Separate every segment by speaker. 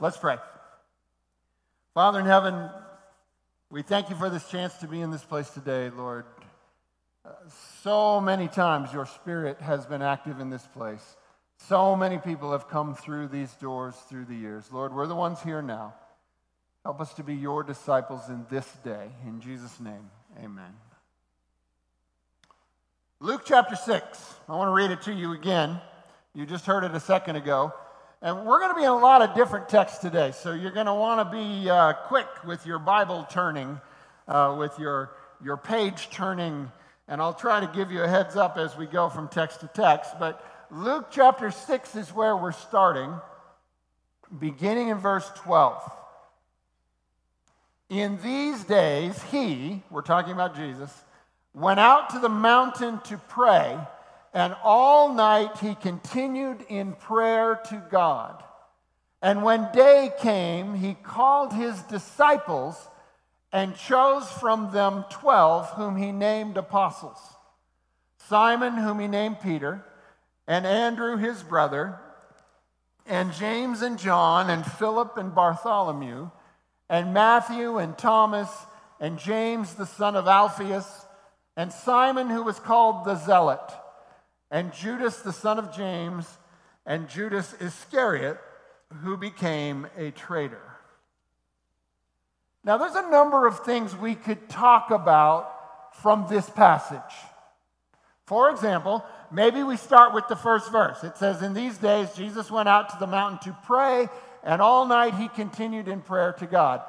Speaker 1: Let's pray. Father in heaven, we thank you for this chance to be in this place today, Lord. Uh, so many times your spirit has been active in this place. So many people have come through these doors through the years. Lord, we're the ones here now. Help us to be your disciples in this day. In Jesus' name, amen. Luke chapter 6. I want to read it to you again. You just heard it a second ago. And we're going to be in a lot of different texts today. So you're going to want to be uh, quick with your Bible turning, uh, with your, your page turning. And I'll try to give you a heads up as we go from text to text. But Luke chapter 6 is where we're starting, beginning in verse 12. In these days, he, we're talking about Jesus, went out to the mountain to pray, and all night he continued in prayer to God. And when day came, he called his disciples and chose from them twelve, whom he named apostles Simon, whom he named Peter, and Andrew his brother, and James and John, and Philip and Bartholomew and Matthew and Thomas and James the son of Alphaeus and Simon who was called the Zealot and Judas the son of James and Judas Iscariot who became a traitor. Now, there's a number of things we could talk about from this passage. For example, maybe we start with the first verse. It says, In these days, Jesus went out to the mountain to pray, and all night he continued in prayer to God.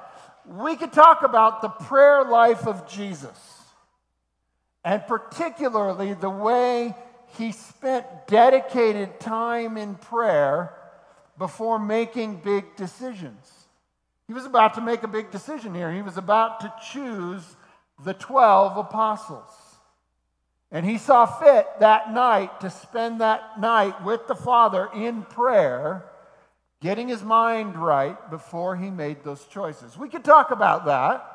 Speaker 1: We could talk about the prayer life of Jesus, and particularly the way he spent dedicated time in prayer before making big decisions. He was about to make a big decision here. He was about to choose the 12 apostles. And he saw fit that night to spend that night with the Father in prayer getting his mind right before he made those choices. We could talk about that.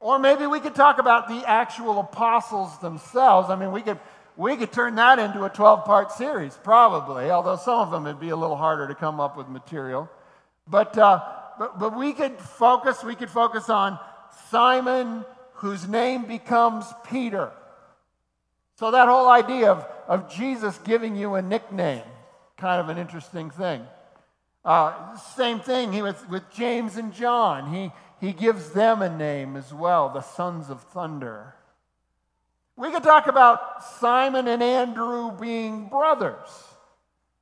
Speaker 1: Or maybe we could talk about the actual apostles themselves. I mean, we could, we could turn that into a 12 part series, probably, although some of them would be a little harder to come up with material. But, uh, but, but we could focus, we could focus on Simon, whose name becomes Peter. So that whole idea of, of Jesus giving you a nickname kind of an interesting thing. Uh, same thing with, with James and John. He, he gives them a name as well, the sons of thunder. We could talk about Simon and Andrew being brothers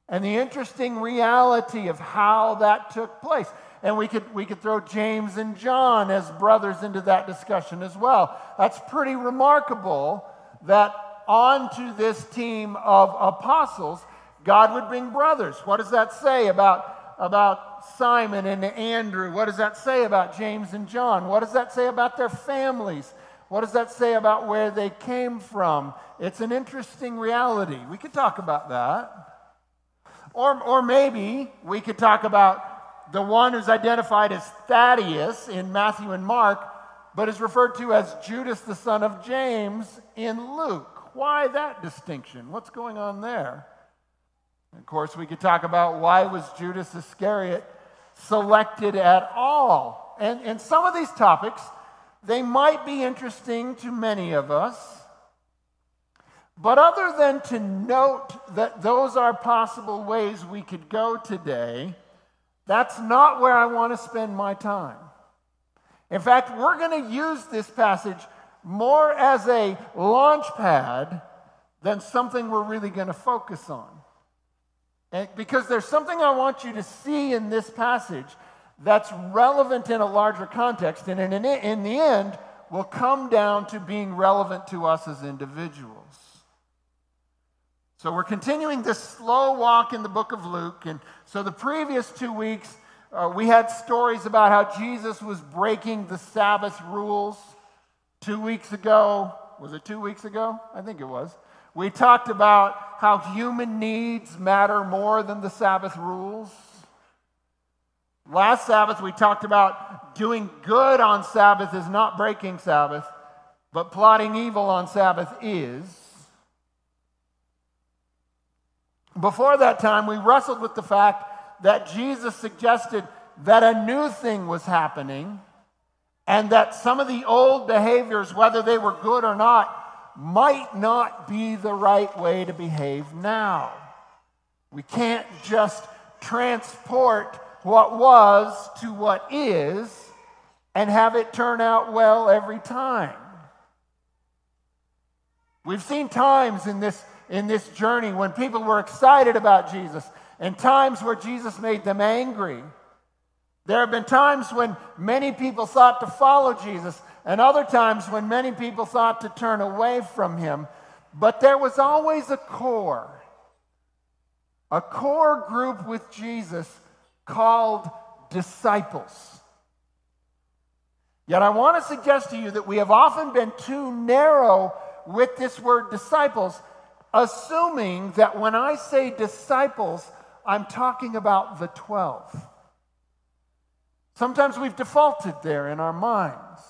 Speaker 1: and the interesting reality of how that took place. And we could, we could throw James and John as brothers into that discussion as well. That's pretty remarkable that onto this team of apostles, God would bring brothers. What does that say about, about Simon and Andrew? What does that say about James and John? What does that say about their families? What does that say about where they came from? It's an interesting reality. We could talk about that. Or, or maybe we could talk about the one who's identified as Thaddeus in Matthew and Mark, but is referred to as Judas the son of James in Luke. Why that distinction? What's going on there? Of course, we could talk about why was Judas Iscariot selected at all. And, and some of these topics, they might be interesting to many of us. But other than to note that those are possible ways we could go today, that's not where I want to spend my time. In fact, we're going to use this passage more as a launch pad than something we're really going to focus on. And because there's something I want you to see in this passage that's relevant in a larger context, and in, in the end, will come down to being relevant to us as individuals. So we're continuing this slow walk in the book of Luke. And so the previous two weeks, uh, we had stories about how Jesus was breaking the Sabbath rules. Two weeks ago, was it two weeks ago? I think it was. We talked about how human needs matter more than the Sabbath rules. Last Sabbath, we talked about doing good on Sabbath is not breaking Sabbath, but plotting evil on Sabbath is. Before that time, we wrestled with the fact that Jesus suggested that a new thing was happening and that some of the old behaviors, whether they were good or not, might not be the right way to behave now. We can't just transport what was to what is and have it turn out well every time. We've seen times in this, in this journey when people were excited about Jesus and times where Jesus made them angry. There have been times when many people thought to follow Jesus, and other times when many people thought to turn away from him. But there was always a core, a core group with Jesus called disciples. Yet I want to suggest to you that we have often been too narrow with this word disciples, assuming that when I say disciples, I'm talking about the 12. Sometimes we've defaulted there in our minds.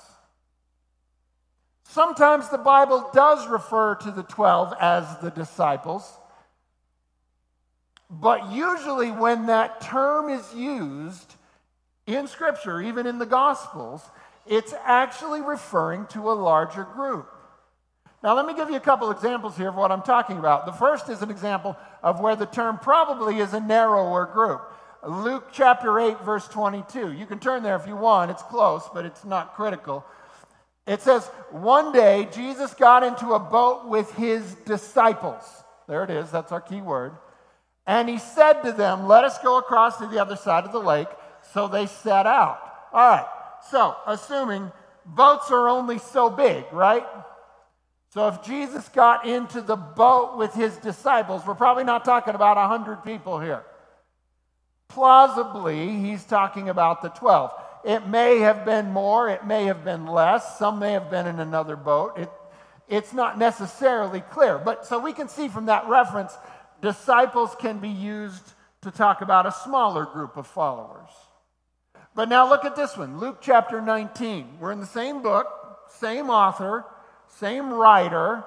Speaker 1: Sometimes the Bible does refer to the 12 as the disciples. But usually, when that term is used in Scripture, even in the Gospels, it's actually referring to a larger group. Now, let me give you a couple examples here of what I'm talking about. The first is an example of where the term probably is a narrower group. Luke chapter 8, verse 22. You can turn there if you want. It's close, but it's not critical. It says, One day Jesus got into a boat with his disciples. There it is, that's our key word. And he said to them, Let us go across to the other side of the lake. So they set out. All right, so assuming boats are only so big, right? So if Jesus got into the boat with his disciples, we're probably not talking about 100 people here. Plausibly, he's talking about the 12. It may have been more, it may have been less, some may have been in another boat. It, it's not necessarily clear. But so we can see from that reference, disciples can be used to talk about a smaller group of followers. But now look at this one Luke chapter 19. We're in the same book, same author same writer,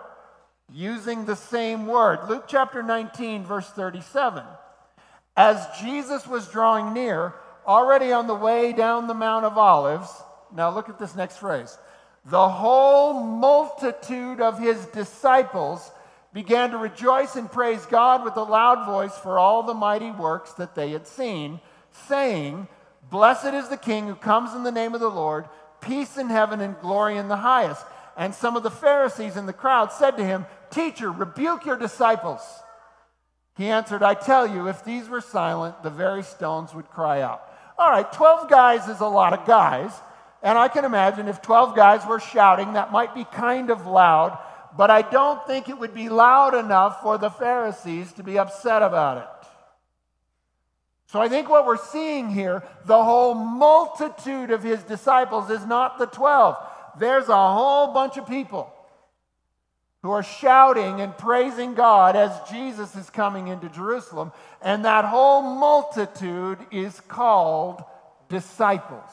Speaker 1: using the same word. Luke chapter 19, verse 37. As Jesus was drawing near, already on the way down the Mount of Olives, now look at this next phrase. The whole multitude of his disciples began to rejoice and praise God with a loud voice for all the mighty works that they had seen, saying, Blessed is the King who comes in the name of the Lord, peace in heaven and glory in the highest. And some of the Pharisees in the crowd said to him, Teacher, rebuke your disciples. He answered, I tell you, if these were silent, the very stones would cry out. All right, 12 guys is a lot of guys. And I can imagine if 12 guys were shouting, that might be kind of loud, but I don't think it would be loud enough for the Pharisees to be upset about it. So I think what we're seeing here, the whole multitude of his disciples is not the 12 there's a whole bunch of people who are shouting and praising God as Jesus is coming into Jerusalem. And that whole multitude is called disciples.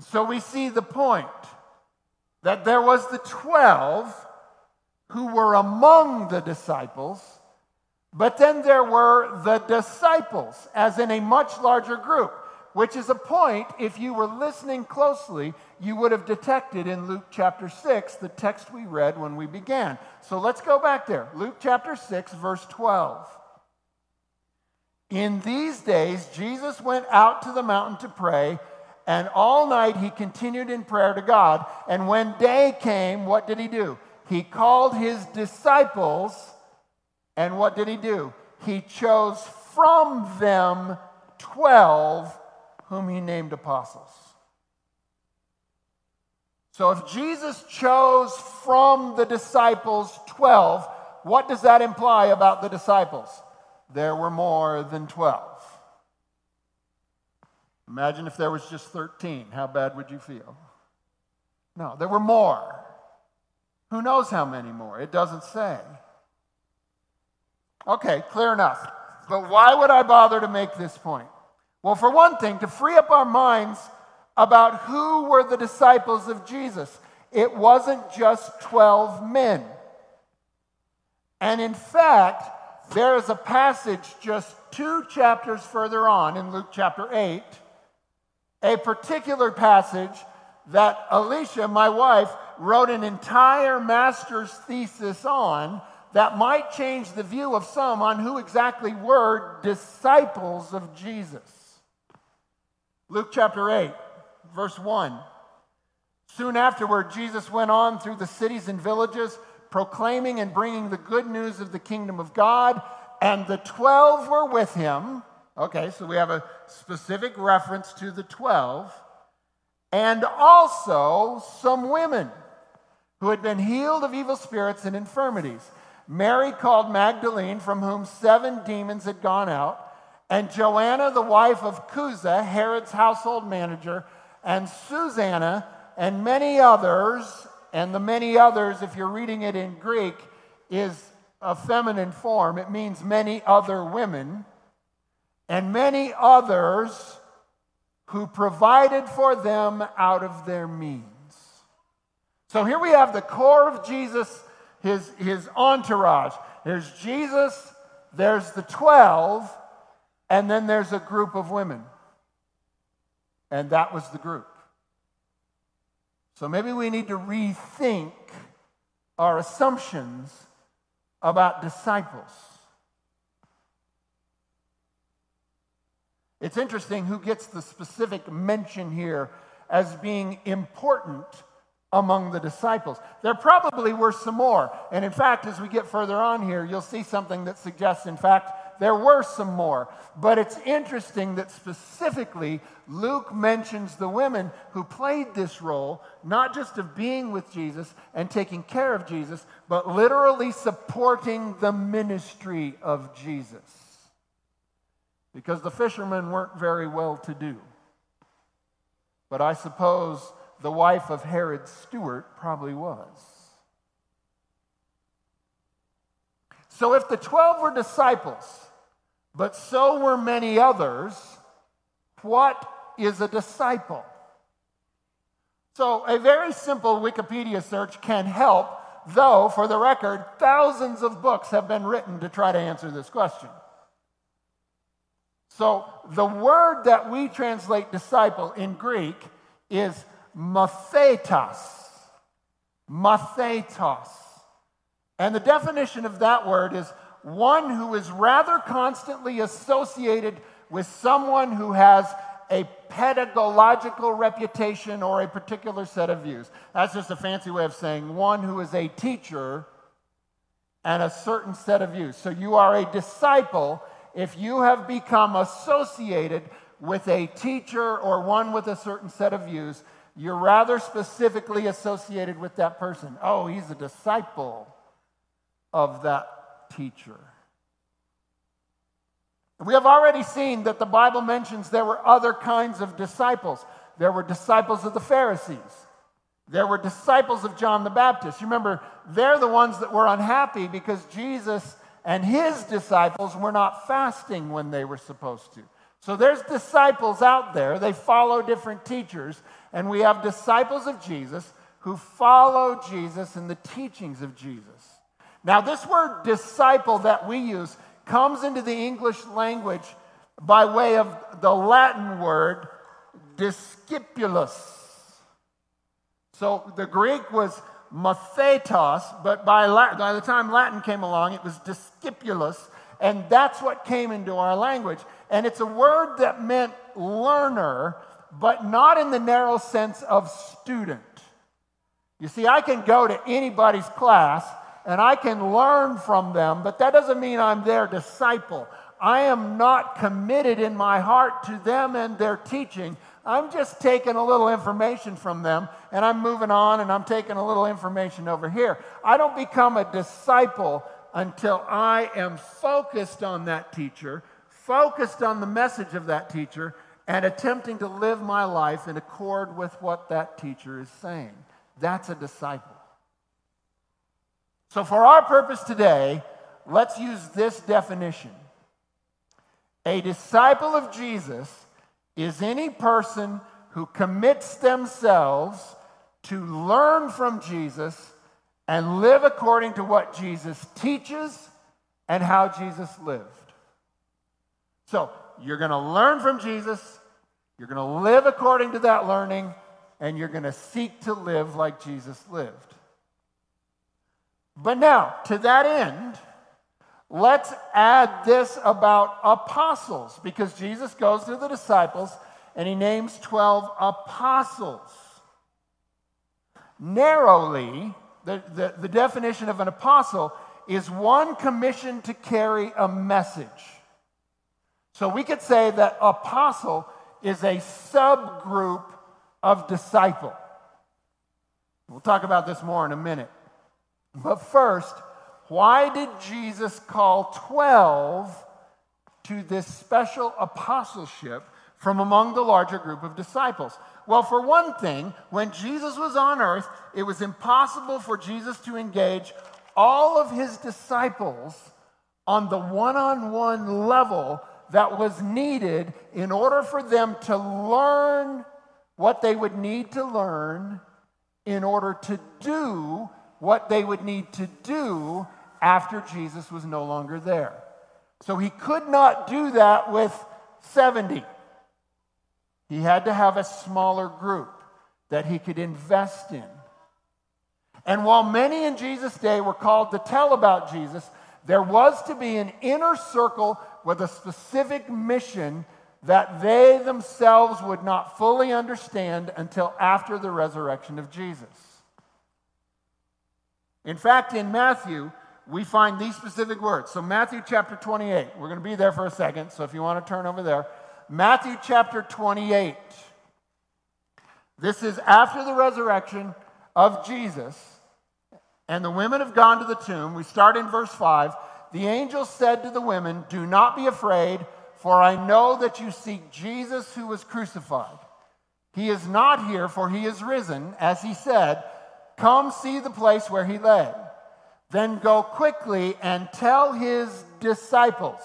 Speaker 1: so we see the point that there was the 12 who were among the disciples, but then there were the disciples, as in a much larger group which is a point, if you were listening closely, you would have detected in Luke chapter 6, the text we read when we began. So let's go back there. Luke chapter 6, verse 12. In these days, Jesus went out to the mountain to pray, and all night he continued in prayer to God. And when day came, what did he do? He called his disciples, and what did he do? He chose from them 12 whom he named apostles. So if Jesus chose from the disciples 12, what does that imply about the disciples? There were more than 12. Imagine if there was just 13. How bad would you feel? No, there were more. Who knows how many more? It doesn't say. Okay, clear enough. But why would I bother to make this point? Well, for one thing, to free up our minds about who were the disciples of Jesus. It wasn't just 12 men. And in fact, there is a passage just two chapters further on in Luke chapter 8, a particular passage that Alicia, my wife, wrote an entire master's thesis on that might change the view of some on who exactly were disciples of Jesus. Luke chapter 8, verse 1. Soon afterward, Jesus went on through the cities and villages, proclaiming and bringing the good news of the kingdom of God, and the 12 were with him. Okay, so we have a specific reference to the 12, and also some women who had been healed of evil spirits and infirmities. Mary called Magdalene, from whom seven demons had gone out, and Joanna, the wife of Chuza, Herod's household manager, and Susanna, and many others. And the many others, if you're reading it in Greek, is a feminine form. It means many other women. And many others who provided for them out of their means. So here we have the core of Jesus, his, his entourage. There's Jesus, there's the 12, and then there's a group of women. And that was the group. So maybe we need to rethink our assumptions about disciples. It's interesting who gets the specific mention here as being important among the disciples. There probably were some more. And in fact, as we get further on here, you'll see something that suggests, in fact, there were some more. But it's interesting that specifically Luke mentions the women who played this role, not just of being with Jesus and taking care of Jesus, but literally supporting the ministry of Jesus. Because the fishermen weren't very well to do. But I suppose the wife of Herod steward probably was. So if the 12 were disciples, but so were many others, what is a disciple? So a very simple Wikipedia search can help, though, for the record, thousands of books have been written to try to answer this question. So the word that we translate disciple in Greek is mathetos. Mathetos. And the definition of that word is one who is rather constantly associated with someone who has a pedagogical reputation or a particular set of views. That's just a fancy way of saying one who is a teacher and a certain set of views. So you are a disciple if you have become associated with a teacher or one with a certain set of views you're rather specifically associated with that person. Oh, he's a disciple of that teacher. We have already seen that the Bible mentions there were other kinds of disciples. There were disciples of the Pharisees. There were disciples of John the Baptist. You remember, they're the ones that were unhappy because Jesus and his disciples were not fasting when they were supposed to. So there's disciples out there. They follow different teachers. And we have disciples of Jesus who follow Jesus and the teachings of Jesus. Now, this word disciple that we use comes into the English language by way of the Latin word discipulus. So the Greek was mathetos, but by, Latin, by the time Latin came along, it was discipulus, and that's what came into our language. And it's a word that meant learner, but not in the narrow sense of student. You see, I can go to anybody's class and I can learn from them, but that doesn't mean I'm their disciple. I am not committed in my heart to them and their teaching. I'm just taking a little information from them and I'm moving on and I'm taking a little information over here. I don't become a disciple until I am focused on that teacher, focused on the message of that teacher, and attempting to live my life in accord with what that teacher is saying. That's a disciple. So, for our purpose today, let's use this definition A disciple of Jesus is any person who commits themselves to learn from Jesus and live according to what Jesus teaches and how Jesus lived. So, you're going to learn from Jesus, you're going to live according to that learning, and you're going to seek to live like Jesus lived. But now, to that end, let's add this about apostles, because Jesus goes to the disciples and he names 12 apostles. Narrowly, the, the, the definition of an apostle is one commissioned to carry a message. So we could say that apostle is a subgroup of disciple. We'll talk about this more in a minute. But first, why did Jesus call 12 to this special apostleship from among the larger group of disciples? Well, for one thing, when Jesus was on earth, it was impossible for Jesus to engage all of his disciples on the one on one level that was needed in order for them to learn what they would need to learn in order to do what they would need to do after Jesus was no longer there. So he could not do that with 70. He had to have a smaller group that he could invest in. And while many in Jesus' day were called to tell about Jesus, there was to be an inner circle with a specific mission that they themselves would not fully understand until after the resurrection of Jesus. In fact, in Matthew, we find these specific words. So, Matthew chapter 28, we're going to be there for a second, so if you want to turn over there. Matthew chapter 28. This is after the resurrection of Jesus, and the women have gone to the tomb. We start in verse 5. The angel said to the women, Do not be afraid, for I know that you seek Jesus who was crucified. He is not here, for he is risen, as he said. Come see the place where he lay. Then go quickly and tell his disciples.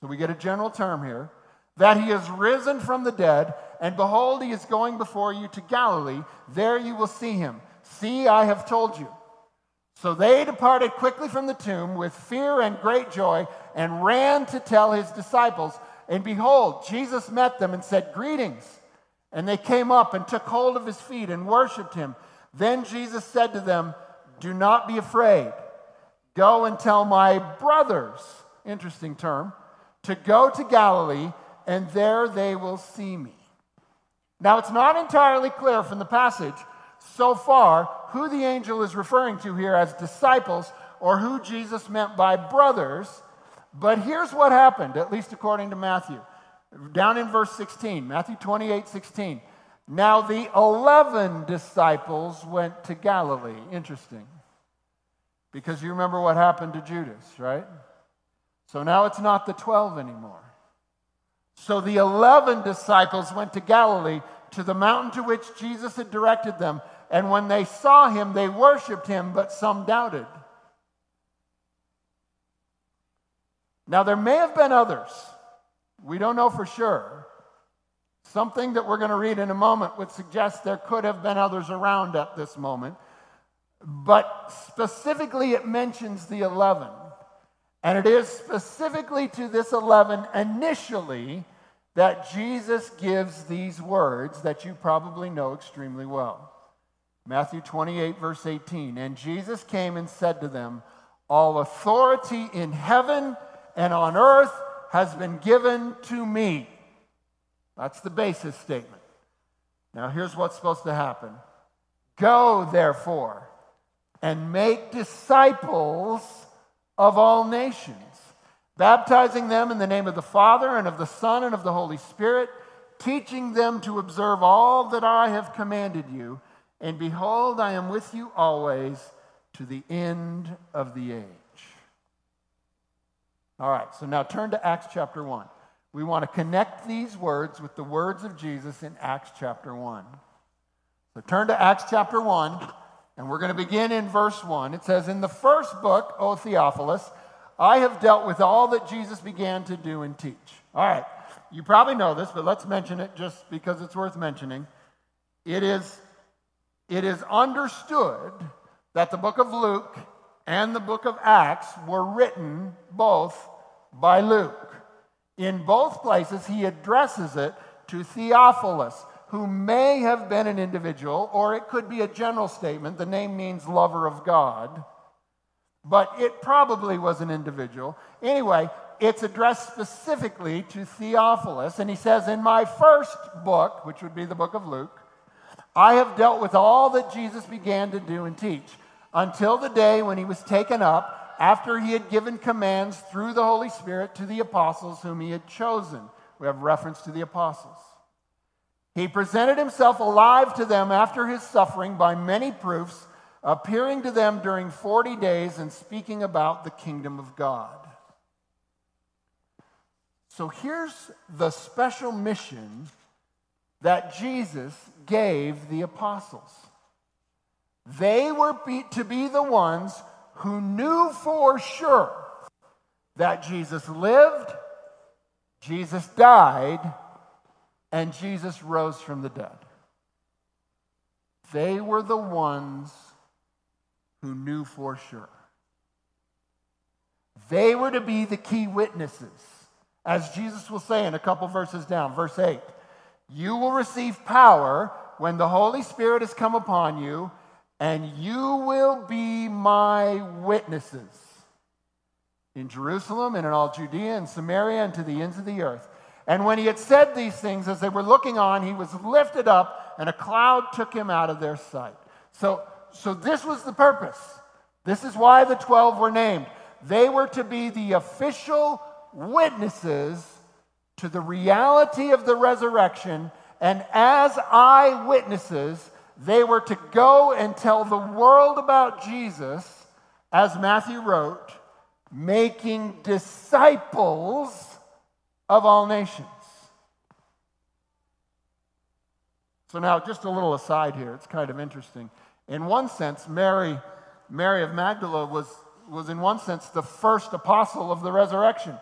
Speaker 1: So we get a general term here that he is risen from the dead, and behold, he is going before you to Galilee. There you will see him. See, I have told you. So they departed quickly from the tomb with fear and great joy and ran to tell his disciples. And behold, Jesus met them and said, Greetings. And they came up and took hold of his feet and worshiped him. Then Jesus said to them, Do not be afraid. Go and tell my brothers, interesting term, to go to Galilee, and there they will see me. Now, it's not entirely clear from the passage so far who the angel is referring to here as disciples or who Jesus meant by brothers. But here's what happened, at least according to Matthew. Down in verse 16, Matthew 28 16. Now the 11 disciples went to Galilee. Interesting. Because you remember what happened to Judas, right? So now it's not the 12 anymore. So the 11 disciples went to Galilee, to the mountain to which Jesus had directed them. And when they saw him, they worshiped him, but some doubted. Now, there may have been others. We don't know for sure. Something that we're going to read in a moment would suggest there could have been others around at this moment. But specifically, it mentions the 11. And it is specifically to this 11 initially that Jesus gives these words that you probably know extremely well. Matthew 28, verse 18. And Jesus came and said to them, All authority in heaven and on earth has been given to me. That's the basis statement. Now, here's what's supposed to happen Go, therefore, and make disciples of all nations, baptizing them in the name of the Father and of the Son and of the Holy Spirit, teaching them to observe all that I have commanded you. And behold, I am with you always to the end of the age. All right, so now turn to Acts chapter 1. We want to connect these words with the words of Jesus in Acts chapter 1. So turn to Acts chapter 1, and we're going to begin in verse 1. It says, In the first book, O Theophilus, I have dealt with all that Jesus began to do and teach. All right, you probably know this, but let's mention it just because it's worth mentioning. It is it is understood that the book of Luke and the book of Acts were written both by Luke. In both places, he addresses it to Theophilus, who may have been an individual, or it could be a general statement. The name means lover of God, but it probably was an individual. Anyway, it's addressed specifically to Theophilus, and he says, In my first book, which would be the book of Luke, I have dealt with all that Jesus began to do and teach until the day when he was taken up after he had given commands through the Holy Spirit to the apostles whom he had chosen. We have reference to the apostles. He presented himself alive to them after his suffering by many proofs, appearing to them during 40 days and speaking about the kingdom of God. So here's the special mission that Jesus gave the apostles. They were be, to be the ones who knew for sure that Jesus lived, Jesus died, and Jesus rose from the dead. They were the ones who knew for sure. They were to be the key witnesses. As Jesus will say in a couple verses down, verse 8 You will receive power when the Holy Spirit has come upon you, and you will be my witnesses in Jerusalem and in all Judea and Samaria and to the ends of the earth. And when he had said these things, as they were looking on, he was lifted up, and a cloud took him out of their sight. So, so this was the purpose. This is why the 12 were named. They were to be the official witnesses to the reality of the resurrection, and as eyewitnesses, they were to go and tell the world about Jesus, as Matthew wrote, making disciples of all nations. So now, just a little aside here. It's kind of interesting. In one sense, Mary, Mary of Magdala was, was in one sense the first apostle of the resurrection.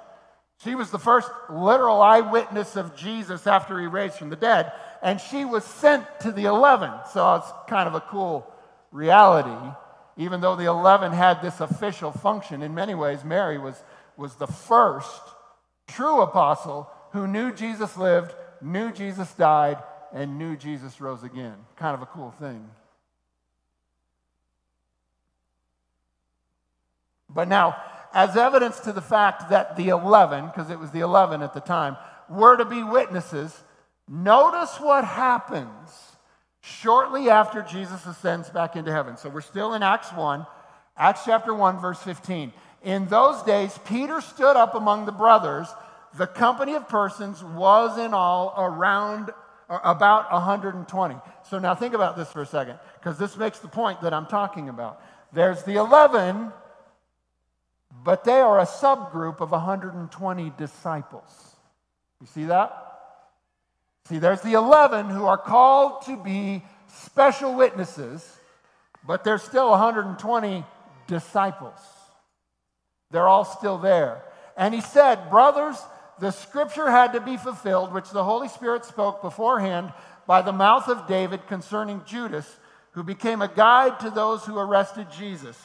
Speaker 1: She was the first literal eyewitness of Jesus after he raised from the dead, and she was sent to the 11. So it's kind of a cool reality. Even though the 11 had this official function, in many ways, Mary was, was the first true apostle who knew Jesus lived, knew Jesus died, and knew Jesus rose again. Kind of a cool thing. But now, as evidence to the fact that the 11, because it was the 11 at the time, were to be witnesses, notice what happens shortly after Jesus ascends back into heaven. So we're still in Acts 1, Acts chapter 1, verse 15. In those days, Peter stood up among the brothers. The company of persons was in all around uh, about 120. So now think about this for a second, because this makes the point that I'm talking about. There's the 11 but they are a subgroup of 120 disciples. You see that? See, there's the 11 who are called to be special witnesses, but there's still 120 disciples. They're all still there. And he said, Brothers, the scripture had to be fulfilled, which the Holy Spirit spoke beforehand by the mouth of David concerning Judas, who became a guide to those who arrested Jesus.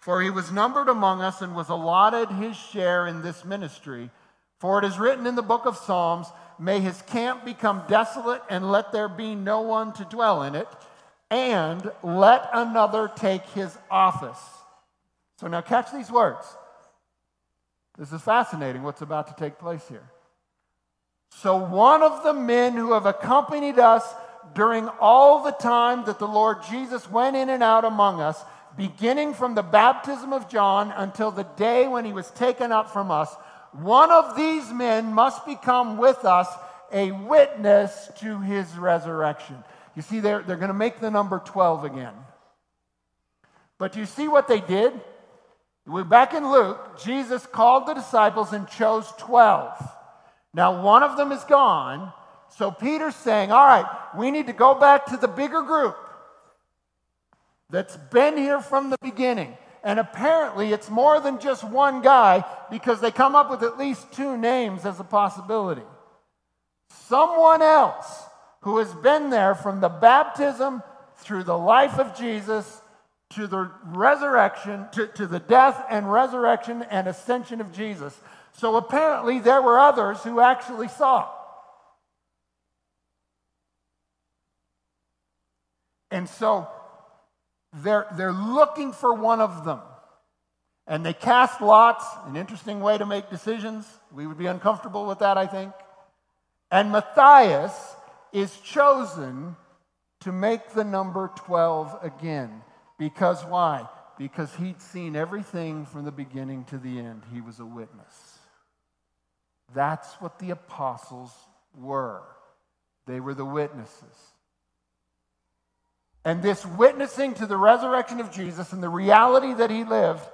Speaker 1: For he was numbered among us and was allotted his share in this ministry. For it is written in the book of Psalms, May his camp become desolate, and let there be no one to dwell in it, and let another take his office. So now catch these words. This is fascinating what's about to take place here. So, one of the men who have accompanied us during all the time that the Lord Jesus went in and out among us beginning from the baptism of John until the day when he was taken up from us, one of these men must become with us a witness to his resurrection. You see, they're, they're going to make the number 12 again. But you see what they did? We're back in Luke. Jesus called the disciples and chose 12. Now, one of them is gone. So Peter's saying, All right, we need to go back to the bigger group that's been here from the beginning. And apparently, it's more than just one guy because they come up with at least two names as a possibility. Someone else who has been there from the baptism through the life of Jesus to the resurrection, to, to the death and resurrection and ascension of Jesus. So apparently, there were others who actually saw. And so they're, they're looking for one of them. And they cast lots, an interesting way to make decisions. We would be uncomfortable with that, I think. And Matthias is chosen to make the number 12 again. Because why? Because he'd seen everything from the beginning to the end. He was a witness. That's what the apostles were. They were the witnesses. And this witnessing to the resurrection of Jesus and the reality that he lived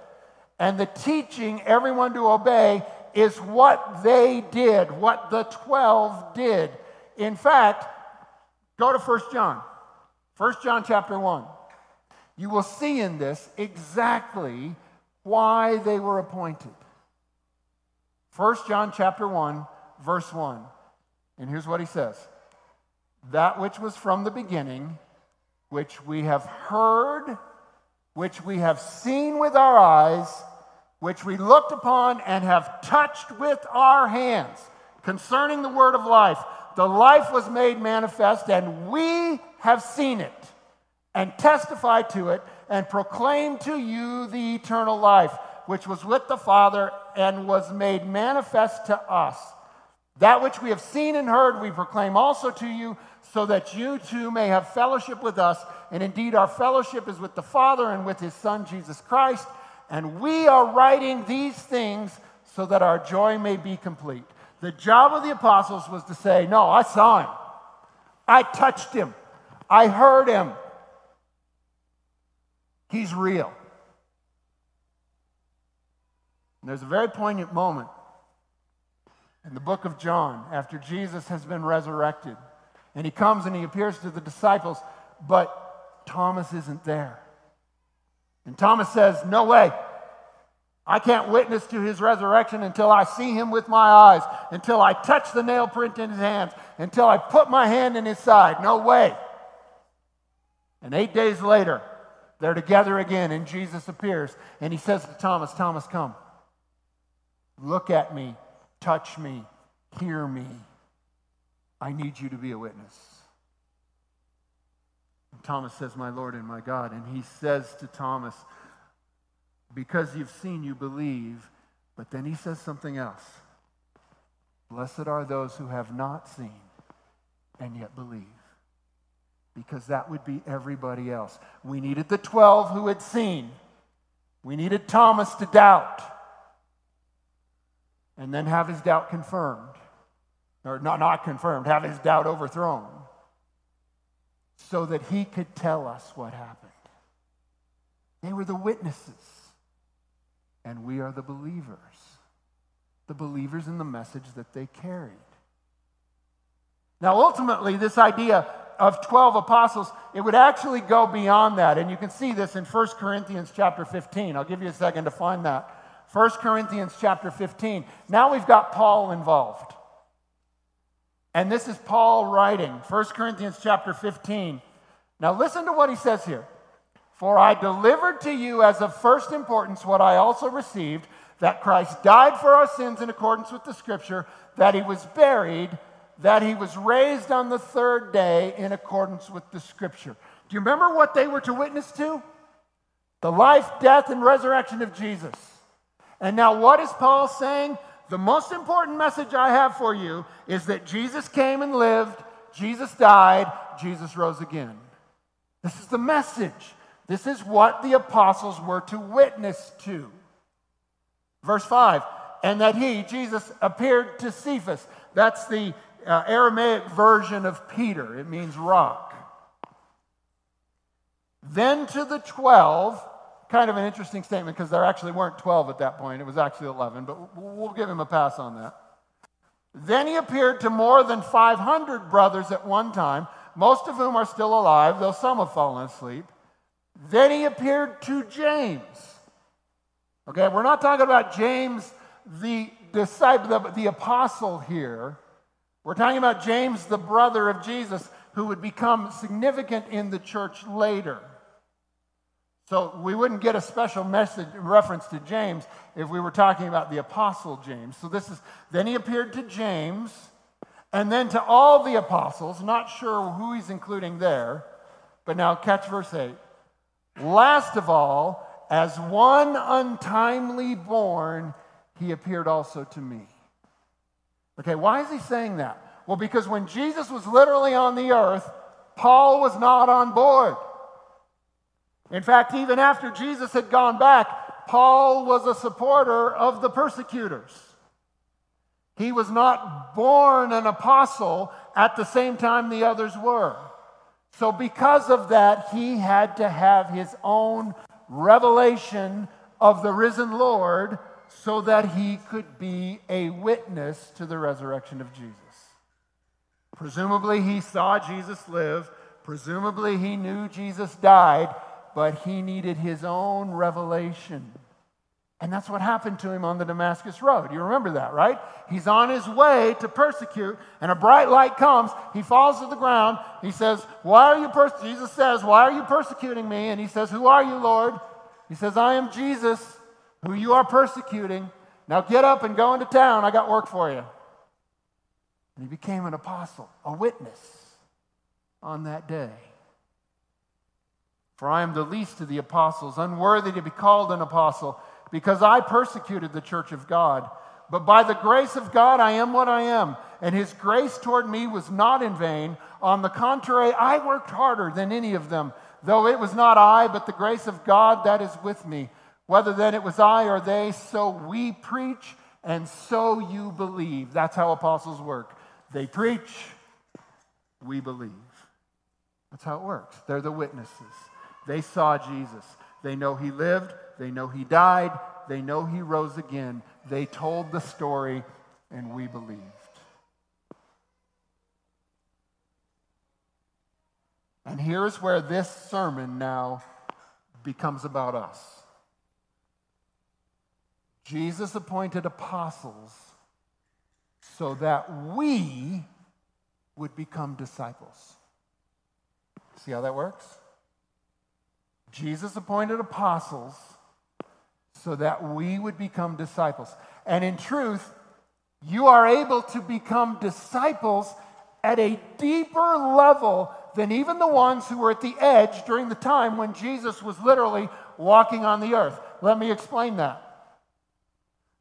Speaker 1: and the teaching everyone to obey is what they did, what the 12 did. In fact, go to 1 John. 1 John chapter 1. You will see in this exactly why they were appointed. 1 John chapter 1, verse 1. And here's what he says That which was from the beginning, which we have heard, which we have seen with our eyes, which we looked upon and have touched with our hands concerning the word of life. The life was made manifest, and we have seen it and testify to it and proclaim to you the eternal life, which was with the Father and was made manifest to us. That which we have seen and heard, we proclaim also to you, so that you too may have fellowship with us. And indeed, our fellowship is with the Father and with his Son, Jesus Christ. And we are writing these things so that our joy may be complete. The job of the apostles was to say, No, I saw him. I touched him. I heard him. He's real. And there's a very poignant moment in the book of John after Jesus has been resurrected. And he comes and he appears to the disciples, but Thomas isn't there. And Thomas says, No way. I can't witness to his resurrection until I see him with my eyes, until I touch the nail print in his hands, until I put my hand in his side. No way. And eight days later, they're together again, and Jesus appears, and he says to Thomas, Thomas, come. Look at me, touch me, hear me. I need you to be a witness. And Thomas says, My Lord and my God. And he says to Thomas, Because you've seen, you believe. But then he says something else Blessed are those who have not seen and yet believe. Because that would be everybody else. We needed the 12 who had seen, we needed Thomas to doubt and then have his doubt confirmed or not, not confirmed, have his doubt overthrown, so that he could tell us what happened. They were the witnesses, and we are the believers, the believers in the message that they carried. Now, ultimately, this idea of 12 apostles, it would actually go beyond that. And you can see this in 1 Corinthians chapter 15. I'll give you a second to find that. 1 Corinthians chapter 15. Now we've got Paul involved. And this is Paul writing, 1 Corinthians chapter 15. Now listen to what he says here. For I delivered to you as of first importance what I also received that Christ died for our sins in accordance with the scripture, that he was buried, that he was raised on the third day in accordance with the scripture. Do you remember what they were to witness to? The life, death, and resurrection of Jesus. And now, what is Paul saying? The most important message I have for you is that Jesus came and lived, Jesus died, Jesus rose again. This is the message. This is what the apostles were to witness to. Verse 5 and that he, Jesus, appeared to Cephas. That's the uh, Aramaic version of Peter, it means rock. Then to the 12, kind of an interesting statement because there actually weren't 12 at that point. It was actually 11, but we'll give him a pass on that. Then he appeared to more than 500 brothers at one time, most of whom are still alive, though some have fallen asleep. Then he appeared to James. Okay, we're not talking about James, the disciple, the, the apostle here. We're talking about James, the brother of Jesus, who would become significant in the church later. So we wouldn't get a special message reference to James if we were talking about the apostle James. So this is then he appeared to James and then to all the apostles, not sure who he's including there. But now catch verse 8. Last of all, as one untimely born, he appeared also to me. Okay, why is he saying that? Well, because when Jesus was literally on the earth, Paul was not on board. In fact, even after Jesus had gone back, Paul was a supporter of the persecutors. He was not born an apostle at the same time the others were. So, because of that, he had to have his own revelation of the risen Lord so that he could be a witness to the resurrection of Jesus. Presumably, he saw Jesus live. Presumably, he knew Jesus died but he needed his own revelation. And that's what happened to him on the Damascus Road. You remember that, right? He's on his way to persecute, and a bright light comes. He falls to the ground. He says, Why are you pers-? Jesus says, Why are you persecuting me? And he says, Who are you, Lord? He says, I am Jesus, who you are persecuting. Now get up and go into town. I got work for you. And he became an apostle, a witness on that day. For I am the least of the apostles, unworthy to be called an apostle, because I persecuted the church of God. But by the grace of God, I am what I am. And his grace toward me was not in vain. On the contrary, I worked harder than any of them, though it was not I, but the grace of God that is with me. Whether then it was I or they, so we preach, and so you believe. That's how apostles work. They preach, we believe. That's how it works. They're the witnesses. They saw Jesus. They know he lived. They know he died. They know he rose again. They told the story, and we believed. And here's where this sermon now becomes about us. Jesus appointed apostles so that we would become disciples. See how that works? Jesus appointed apostles so that we would become disciples. And in truth, you are able to become disciples at a deeper level than even the ones who were at the edge during the time when Jesus was literally walking on the earth. Let me explain that.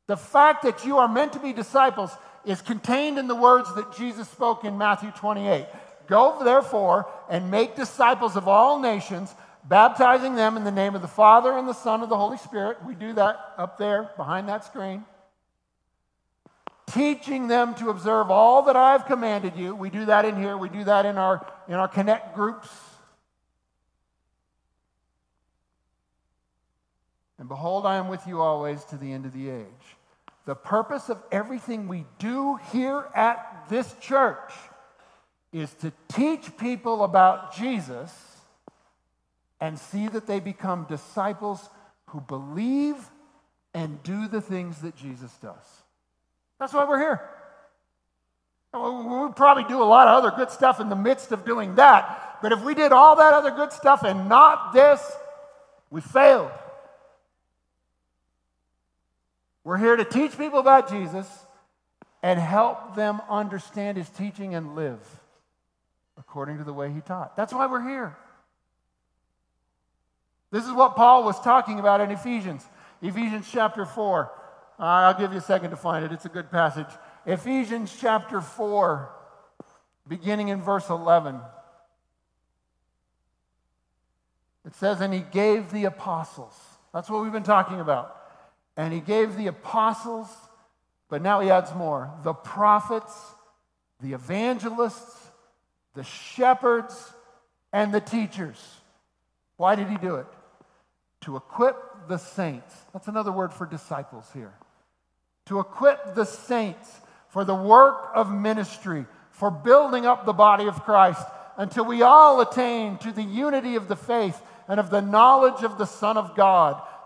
Speaker 1: The fact that you are meant to be disciples is contained in the words that Jesus spoke in Matthew 28. Go therefore and make disciples of all nations baptizing them in the name of the Father and the Son and the Holy Spirit. We do that up there behind that screen. Teaching them to observe all that I have commanded you. We do that in here. We do that in our, in our connect groups. And behold, I am with you always to the end of the age. The purpose of everything we do here at this church is to teach people about Jesus and see that they become disciples who believe and do the things that Jesus does. That's why we're here. We probably do a lot of other good stuff in the midst of doing that, but if we did all that other good stuff and not this, we failed. We're here to teach people about Jesus and help them understand his teaching and live according to the way he taught. That's why we're here. This is what Paul was talking about in Ephesians. Ephesians chapter 4. Uh, I'll give you a second to find it. It's a good passage. Ephesians chapter 4, beginning in verse 11. It says, And he gave the apostles. That's what we've been talking about. And he gave the apostles, but now he adds more the prophets, the evangelists, the shepherds, and the teachers. Why did he do it? to equip the saints. That's another word for disciples here. To equip the saints for the work of ministry, for building up the body of Christ until we all attain to the unity of the faith and of the knowledge of the Son of God,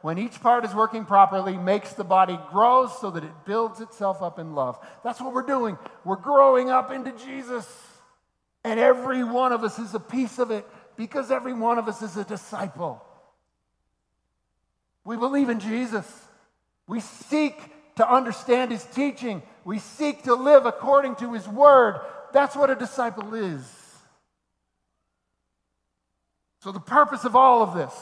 Speaker 1: when each part is working properly, makes the body grow so that it builds itself up in love. That's what we're doing. We're growing up into Jesus. And every one of us is a piece of it because every one of us is a disciple. We believe in Jesus. We seek to understand his teaching. We seek to live according to his word. That's what a disciple is. So, the purpose of all of this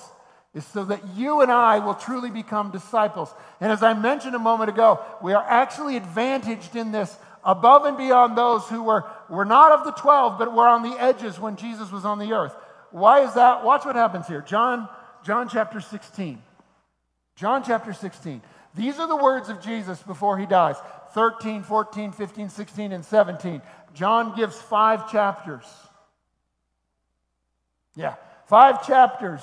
Speaker 1: is so that you and I will truly become disciples. And as I mentioned a moment ago, we are actually advantaged in this above and beyond those who were, were not of the 12, but were on the edges when Jesus was on the earth. Why is that? Watch what happens here. John, John chapter 16. John chapter 16. These are the words of Jesus before he dies 13, 14, 15, 16, and 17. John gives five chapters. Yeah, five chapters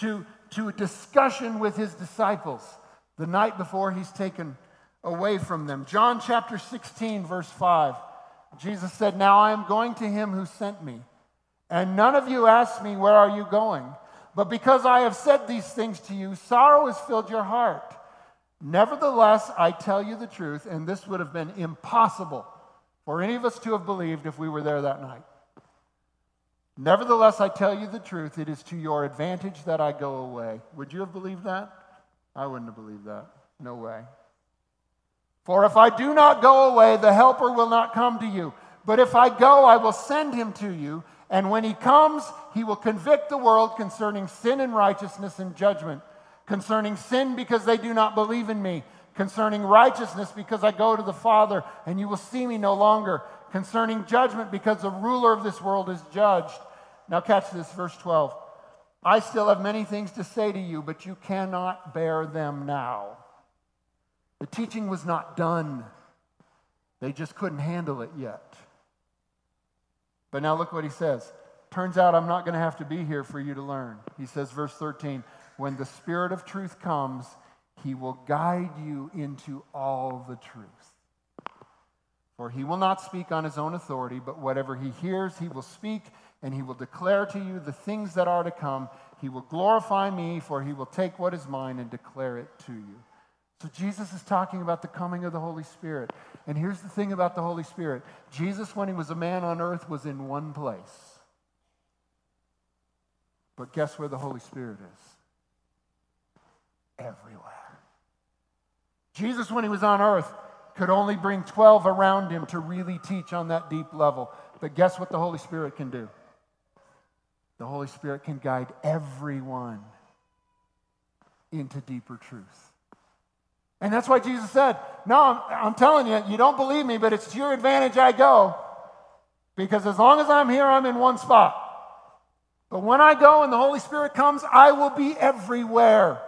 Speaker 1: to, to a discussion with his disciples the night before he's taken away from them. John chapter 16, verse 5. Jesus said, Now I am going to him who sent me, and none of you ask me, Where are you going? But because I have said these things to you, sorrow has filled your heart. Nevertheless, I tell you the truth, and this would have been impossible for any of us to have believed if we were there that night. Nevertheless, I tell you the truth, it is to your advantage that I go away. Would you have believed that? I wouldn't have believed that. No way. For if I do not go away, the Helper will not come to you. But if I go, I will send him to you. And when he comes, he will convict the world concerning sin and righteousness and judgment. Concerning sin, because they do not believe in me. Concerning righteousness, because I go to the Father and you will see me no longer. Concerning judgment, because the ruler of this world is judged. Now, catch this, verse 12. I still have many things to say to you, but you cannot bear them now. The teaching was not done, they just couldn't handle it yet. But now look what he says. Turns out I'm not going to have to be here for you to learn. He says, verse 13, when the Spirit of truth comes, he will guide you into all the truth. For he will not speak on his own authority, but whatever he hears, he will speak, and he will declare to you the things that are to come. He will glorify me, for he will take what is mine and declare it to you. So Jesus is talking about the coming of the Holy Spirit. And here's the thing about the Holy Spirit Jesus, when he was a man on earth, was in one place. But guess where the Holy Spirit is? Everywhere. Jesus, when he was on earth, could only bring 12 around him to really teach on that deep level. But guess what the Holy Spirit can do? The Holy Spirit can guide everyone into deeper truth. And that's why Jesus said, No, I'm, I'm, telling you, you don't believe me, but it's to your advantage I go. Because as long as I'm here, I'm in one spot. But when I go and the Holy Spirit comes, I will be everywhere.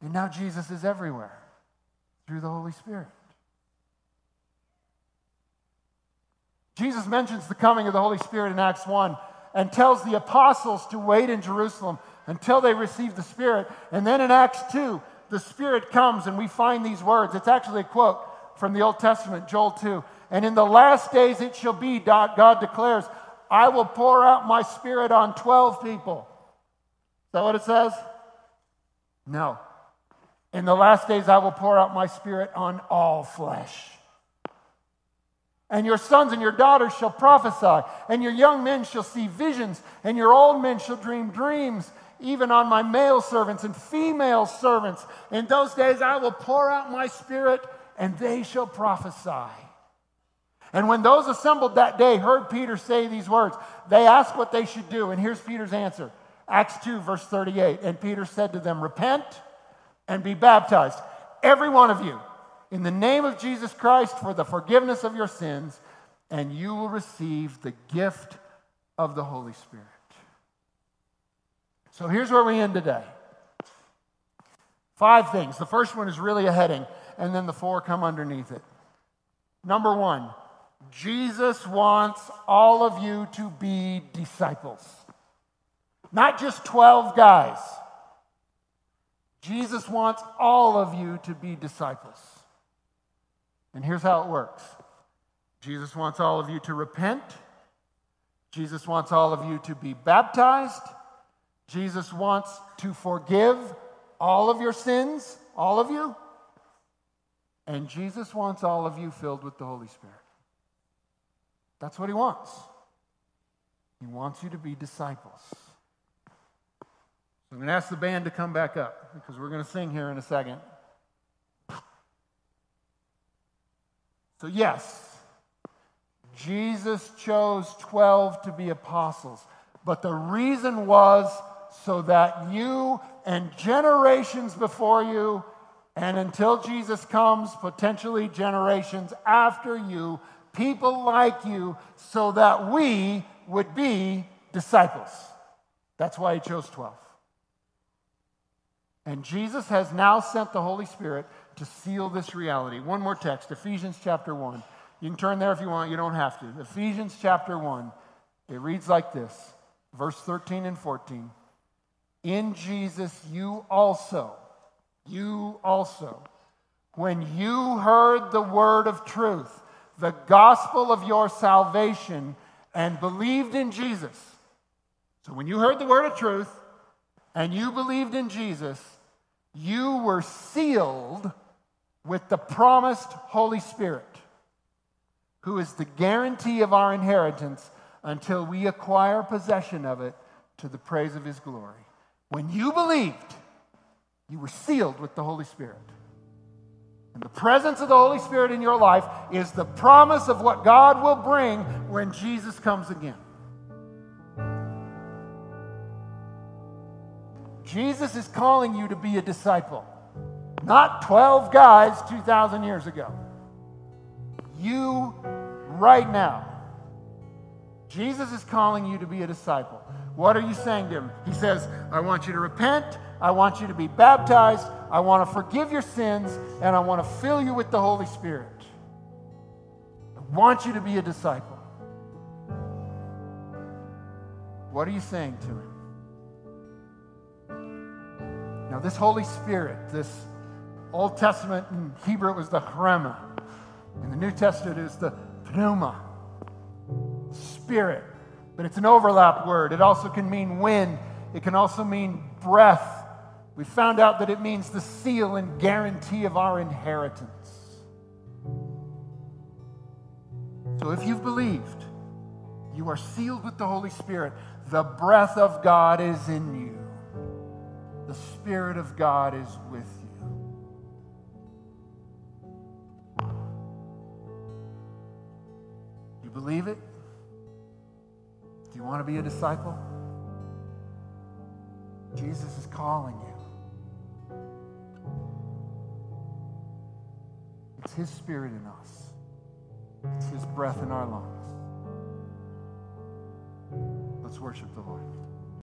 Speaker 1: And now Jesus is everywhere through the Holy Spirit. Jesus mentions the coming of the Holy Spirit in Acts 1 and tells the apostles to wait in Jerusalem until they receive the Spirit. And then in Acts 2, the Spirit comes and we find these words. It's actually a quote from the Old Testament, Joel 2. And in the last days it shall be, God declares, I will pour out my Spirit on 12 people. Is that what it says? No. In the last days I will pour out my Spirit on all flesh. And your sons and your daughters shall prophesy, and your young men shall see visions, and your old men shall dream dreams even on my male servants and female servants. In those days I will pour out my spirit, and they shall prophesy. And when those assembled that day heard Peter say these words, they asked what they should do. And here's Peter's answer Acts 2, verse 38. And Peter said to them, Repent and be baptized, every one of you, in the name of Jesus Christ for the forgiveness of your sins, and you will receive the gift of the Holy Spirit. So here's where we end today. Five things. The first one is really a heading, and then the four come underneath it. Number one, Jesus wants all of you to be disciples. not just 12 guys. Jesus wants all of you to be disciples. And here's how it works Jesus wants all of you to repent. Jesus wants all of you to be baptized. Jesus wants to forgive all of your sins, all of you. And Jesus wants all of you filled with the Holy Spirit. That's what he wants. He wants you to be disciples. I'm going to ask the band to come back up because we're going to sing here in a second. So, yes, Jesus chose 12 to be apostles, but the reason was so that you and generations before you, and until Jesus comes, potentially generations after you, people like you, so that we would be disciples. That's why he chose 12. And Jesus has now sent the Holy Spirit to seal this reality. One more text, Ephesians chapter 1. You can turn there if you want, you don't have to. Ephesians chapter 1. It reads like this verse 13 and 14. In Jesus, you also, you also, when you heard the word of truth, the gospel of your salvation, and believed in Jesus. So when you heard the word of truth and you believed in Jesus, you were sealed with the promised Holy Spirit, who is the guarantee of our inheritance until we acquire possession of it to the praise of his glory. When you believed, you were sealed with the Holy Spirit. And the presence of the Holy Spirit in your life is the promise of what God will bring when Jesus comes again. Jesus is calling you to be a disciple, not 12 guys 2,000 years ago. You, right now. Jesus is calling you to be a disciple. What are you saying to him? He says, I want you to repent. I want you to be baptized. I want to forgive your sins. And I want to fill you with the Holy Spirit. I want you to be a disciple. What are you saying to him? Now, this Holy Spirit, this Old Testament in Hebrew it was the Rhema. In the New Testament it is the pneuma, spirit. But it's an overlap word. It also can mean wind, it can also mean breath. We found out that it means the seal and guarantee of our inheritance. So if you've believed, you are sealed with the Holy Spirit. The breath of God is in you the Spirit of God is with you. You believe it? Do you want to be a disciple? Jesus is calling you. It's His Spirit in us, it's His breath in our lungs. Let's worship the Lord.